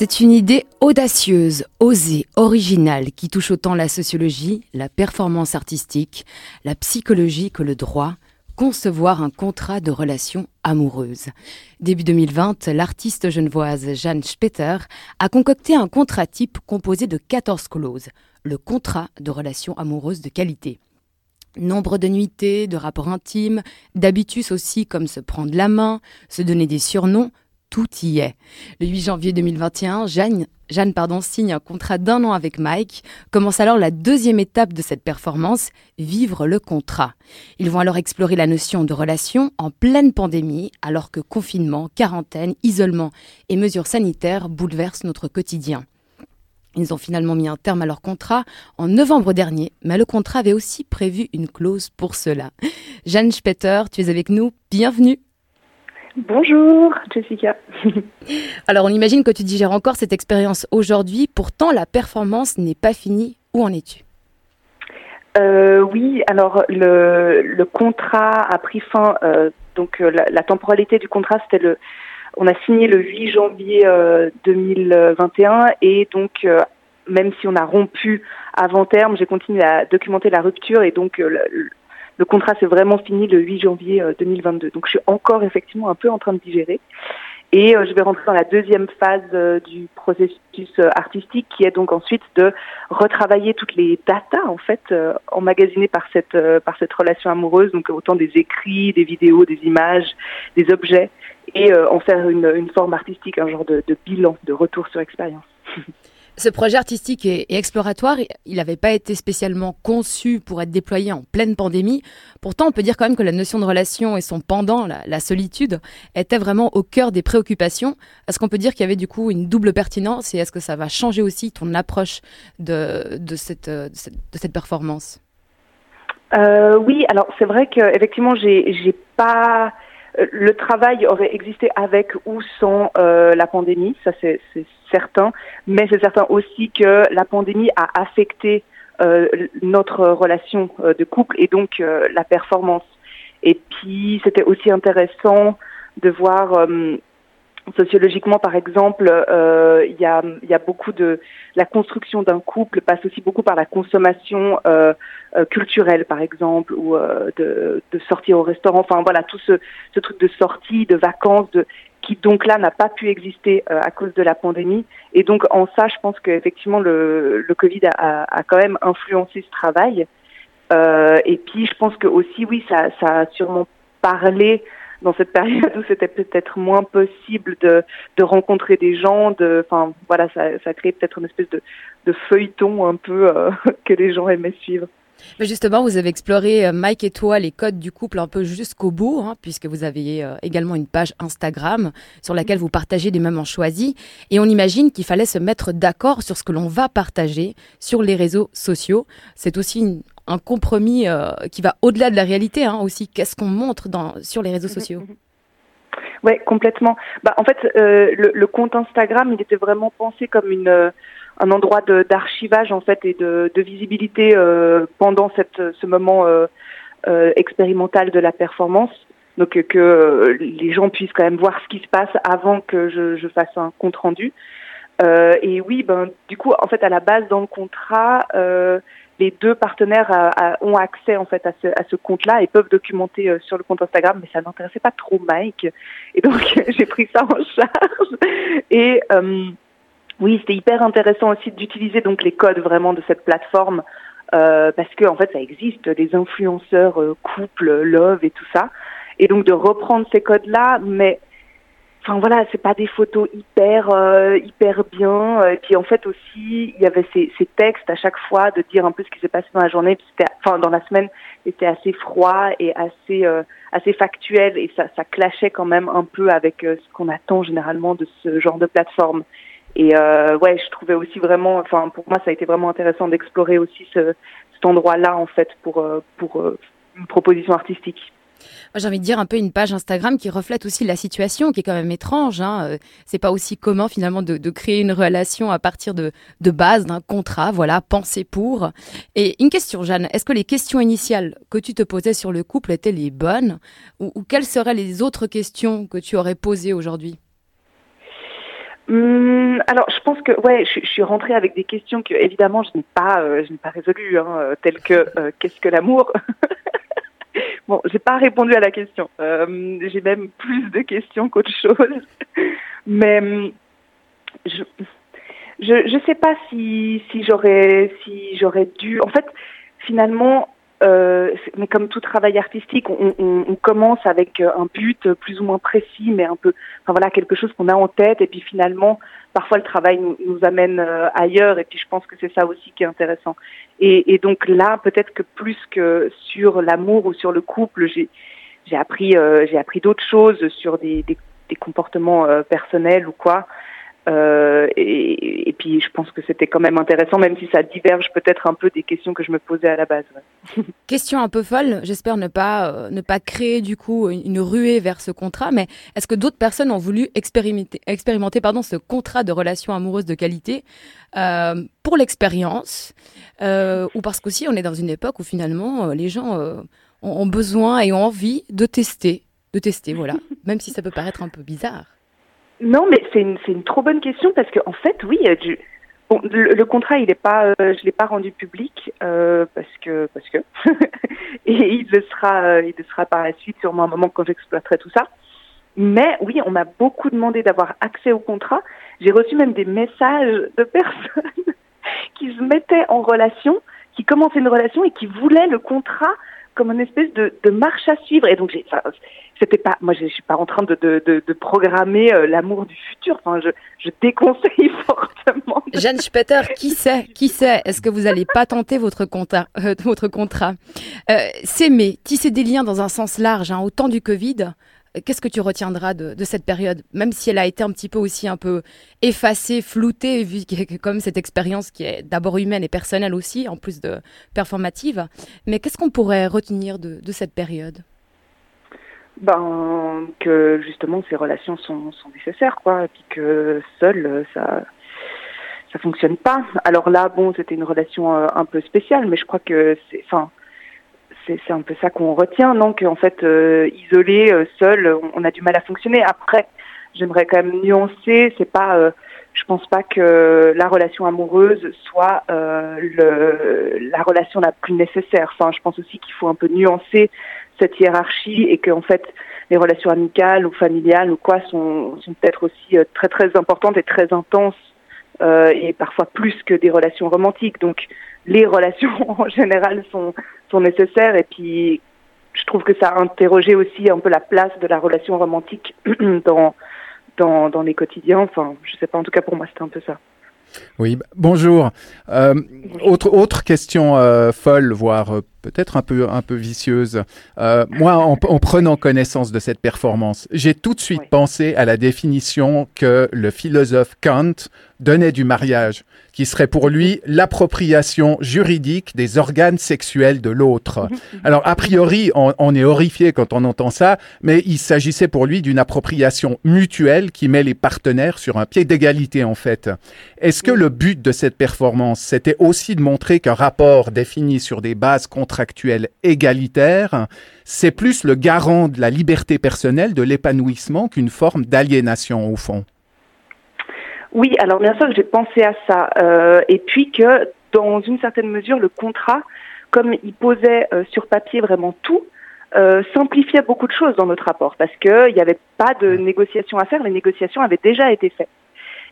C'est une idée audacieuse, osée, originale qui touche autant la sociologie, la performance artistique, la psychologie que le droit, concevoir un contrat de relation amoureuse. Début 2020, l'artiste genevoise Jeanne Spetter a concocté un contrat type composé de 14 clauses, le contrat de relation amoureuse de qualité. Nombre de nuitées, de rapports intimes, d'habitus aussi comme se prendre la main, se donner des surnoms, tout y est. Le 8 janvier 2021, Jeanne, pardon, signe un contrat d'un an avec Mike. Commence alors la deuxième étape de cette performance, vivre le contrat. Ils vont alors explorer la notion de relation en pleine pandémie, alors que confinement, quarantaine, isolement et mesures sanitaires bouleversent notre quotidien. Ils ont finalement mis un terme à leur contrat en novembre dernier, mais le contrat avait aussi prévu une clause pour cela. Jeanne Spetter, tu es avec nous, bienvenue. Bonjour Jessica. Alors on imagine que tu digères encore cette expérience aujourd'hui, pourtant la performance n'est pas finie. Où en es-tu? Euh, Oui, alors le, contrat a pris fin, euh, donc euh, la, temporalité du contrat c'était le... On a signé le 8 janvier 2021 et donc même si on a rompu avant terme, j'ai continué à documenter la rupture et donc le, le contrat s'est vraiment fini le 8 janvier 2022. Euh, Donc je suis encore effectivement un peu en train de digérer. Et euh, je vais rentrer dans la deuxième phase euh, du processus artistique qui est donc ensuite de retravailler toutes les datas en fait emmagasinées par cette par cette relation amoureuse, donc autant des écrits, des vidéos, des images, des objets, et en faire une, une forme artistique, un genre de, de bilan, de retour sur expérience. Ce projet artistique et, exploratoire, il n'avait pas été spécialement conçu pour être déployé en pleine pandémie. Pourtant, on peut dire quand même que la notion de relation et son pendant, la, solitude, était vraiment au cœur des préoccupations. Est-ce qu'on peut dire qu'il y avait du coup une double pertinence et est-ce que ça va changer aussi ton approche de, de, cette, performance? Euh, Oui, alors c'est vrai qu'effectivement, j'ai pas euh, le travail aurait existé avec ou sans euh, la pandémie, ça c'est certain, mais c'est certain aussi que la pandémie a affecté euh, notre relation de couple et donc la performance. Et puis c'était aussi intéressant de voir sociologiquement, par exemple, euh, il y, a, beaucoup de la construction d'un couple passe aussi beaucoup par la consommation euh, euh culturelle, par exemple, ou euh, de, de sortir au restaurant. Enfin voilà, tout ce, ce truc de sortie, de vacances, de, qui donc là n'a pas pu exister euh, à cause de la pandémie. Et donc en ça, je pense qu'effectivement le, le Covid a, a, quand même influencé ce travail. et puis je pense que aussi, oui, ça, ça a sûrement parlé dans cette période où c'était peut-être moins possible de, de rencontrer des gens, de, enfin voilà, ça, ça crée peut-être une espèce de, de feuilleton un peu euh, que les gens aimaient suivre. Mais justement, vous avez exploré, euh, Mike et toi, les codes du couple un peu jusqu'au bout, hein, puisque vous avez euh, également une page Instagram sur laquelle vous partagez des moments choisis. Et on imagine qu'il fallait se mettre d'accord sur ce que l'on va partager sur les réseaux sociaux. C'est aussi un compromis euh, qui va au-delà de la réalité hein, aussi. Qu'est-ce qu'on montre dans, sur les réseaux sociaux? Oui, complètement. Bah, en fait, le, le, compte Instagram, il était vraiment pensé comme une un endroit d'archivage en fait et de, de visibilité euh, pendant cette, ce moment euh, euh, expérimental de la performance. Donc que les gens puissent quand même voir ce qui se passe avant que je, je fasse un compte rendu. et oui, ben du coup, en fait, à la base dans le contrat, les deux partenaires ont accès en fait à ce, à ce compte-là et peuvent documenter sur le compte Instagram, mais ça n'intéressait pas trop Mike, et donc j'ai pris ça en charge. Et oui, c'était hyper intéressant aussi d'utiliser donc les codes vraiment de cette plateforme euh, parce que en fait ça existe des influenceurs euh, couples, love et tout ça, et donc de reprendre ces codes-là, mais enfin voilà, c'est pas des photos hyper euh, hyper bien. Et puis en fait aussi, il y avait ces, ces, textes à chaque fois de dire un peu ce qui s'est passé dans la journée, enfin dans la semaine, c'était assez froid et assez euh, assez factuel et ça ça clashait quand même un peu avec euh, ce qu'on attend généralement de ce genre de plateforme. Et euh, ouais, je trouvais aussi vraiment, enfin pour moi ça a été vraiment intéressant d'explorer aussi ce, cet endroit-là en fait pour euh, pour une proposition artistique. J'ai envie de dire un peu une page Instagram qui reflète aussi la situation, qui est quand même étrange. Hein. C'est pas aussi commun finalement de, créer une relation à partir de, de base d'un contrat, voilà, pour. Et une question, Jeanne, est-ce que les questions initiales que tu te posais sur le couple étaient les bonnes, ou, quelles seraient les autres questions que tu aurais posées aujourd'hui? Hum, alors, je pense que ouais, je, suis rentrée avec des questions que évidemment je n'ai pas, euh, je n'ai pas résolues, hein, telles que euh, qu'est-ce que l'amour? bon, j'ai pas répondu à la question. Euh, j'ai même plus de questions qu'autre chose. Mais hum, je, je, je sais pas si si j'aurais si j'aurais dû. En fait, finalement, euh, mais comme tout travail artistique, on, on, on, commence avec euh, un but plus ou moins précis, mais un peu, enfin voilà, quelque chose qu'on a en tête, et puis finalement, parfois le travail nous, nous amène euh, ailleurs, et puis je pense que c'est ça aussi qui est intéressant. Et, et donc là, peut-être que plus que sur l'amour ou sur le couple, j'ai j'ai appris euh, j'ai appris d'autres choses sur des, des, des comportements personnels ou quoi. Euh, et, et, puis je pense que c'était quand même intéressant, même si ça diverge peut-être un peu des questions que je me posais à la base. Ouais. Question un peu folle, j'espère ne pas euh, ne pas créer du coup une ruée vers ce contrat, mais est-ce que d'autres personnes ont voulu expérimenter, expérimenter pardon, ce contrat de relation amoureuse de qualité euh, pour l'expérience ou parce qu'aussi on est dans une époque où finalement les gens euh, ont besoin et ont envie de tester, de tester, voilà, même si ça peut paraître un peu bizarre. Non, mais c'est une, c'est une trop bonne question parce qu'en en fait, oui, du, bon, le, le, contrat, il est pas, euh, je l'ai pas rendu public euh, parce que, parce que, et il le sera, euh, il le sera par la suite, sûrement un moment quand j'exploiterai tout ça. Mais oui, on m'a beaucoup demandé d'avoir accès au contrat. J'ai reçu même des messages de personnes qui se mettaient en relation, qui commençaient une relation et qui voulaient le contrat comme une espèce de, de marche à suivre. Et donc, enfin, c'était pas, moi, je, suis pas en train de, de, de, de programmer euh, l'amour du futur. Enfin, je, je déconseille fortement. Jeanne Spetter, qui sait, qui sait, est-ce que vous allez pas tenter votre contrat, euh, votre contrat? Euh, S'aimer, tisser des liens dans un sens large, hein, au temps du Covid. Qu'est-ce que tu retiendras de, cette période, même si elle a été un petit peu aussi un peu effacée, floutée, vu a comme cette expérience qui est d'abord humaine et personnelle aussi, en plus de performative. Mais qu'est-ce qu'on pourrait retenir de, cette période? Ben que justement ces relations sont, sont nécessaires quoi et puis que seul ça ça fonctionne pas alors là bon c'était une relation euh, un peu spéciale mais je crois que c'est enfin c'est un peu ça qu'on retient. Non qu'en fait euh, isolé euh, seul on, on, a du mal à fonctionner. Après j'aimerais quand même nuancer. C'est pas euh, je pense pas que la relation amoureuse soit euh, le, la relation la plus nécessaire. Enfin, je pense aussi qu'il faut un peu nuancer cette hiérarchie et que en fait les relations amicales ou familiales ou quoi sont, sont peut-être aussi euh, très très importantes et très intenses euh, et parfois plus que des relations romantiques. Donc les relations en général sont sont nécessaires et puis je trouve que ça a interrogé aussi un peu la place de la relation romantique dans dans, dans les quotidiens. Enfin, je sais pas, en tout cas pour moi, c'était un peu ça. Oui, bonjour. Euh, autre, autre question euh, folle, voire peut-être un peu, un peu vicieuse. Euh, moi, en, en, prenant connaissance de cette performance, j'ai tout de suite oui. pensé à la définition que le philosophe Kant donnait du mariage, qui serait pour lui l'appropriation juridique des organes sexuels de l'autre. Alors, a priori, on, on, est horrifié quand on entend ça, mais il s'agissait pour lui d'une appropriation mutuelle qui met les partenaires sur un pied d'égalité, en fait. Est-ce que le but de cette performance, c'était aussi de montrer qu'un rapport défini sur des bases contractuelles égalitaires, c'est plus le garant de la liberté personnelle, de l'épanouissement qu'une forme d'aliénation, au fond? Oui, alors bien sûr que j'ai pensé à ça. Euh, et puis que, dans une certaine mesure, le contrat, comme il posait euh, sur papier vraiment tout, euh, simplifiait beaucoup de choses dans notre rapport parce qu'il n'y avait pas de négociations à faire, les négociations avaient déjà été faites.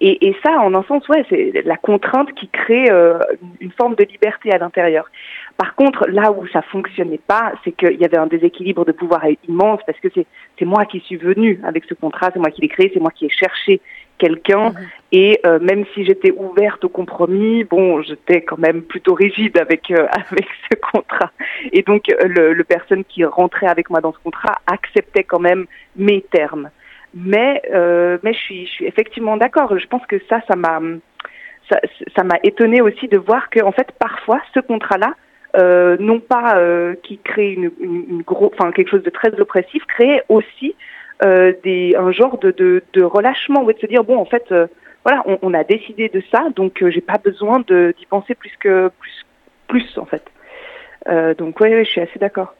Et, et ça, en un sens, ouais, c'est la contrainte qui crée euh, une forme de liberté à l'intérieur. Par contre, là où ça fonctionnait pas, c'est qu'il y avait un déséquilibre de pouvoir immense parce que c'est moi qui suis venue avec ce contrat, c'est moi qui l'ai créé, c'est moi qui ai cherché quelqu'un. Mmh. Et euh, même si j'étais ouverte au compromis, bon, j'étais quand même plutôt rigide avec euh, avec ce contrat. Et donc le, le personne qui rentrait avec moi dans ce contrat acceptait quand même mes termes. Mais euh, mais je suis je suis effectivement d'accord. Je pense que ça ça m'a ça m'a étonné aussi de voir que en fait parfois ce contrat là euh, non pas euh, qui crée une, une, une gros, enfin quelque chose de très oppressif, crée aussi euh, des, un genre de, de, de relâchement, ou de se dire bon en fait euh, voilà on, on, a décidé de ça, donc euh, j'ai pas besoin d'y penser plus que plus plus en fait. donc oui, ouais, je suis assez d'accord.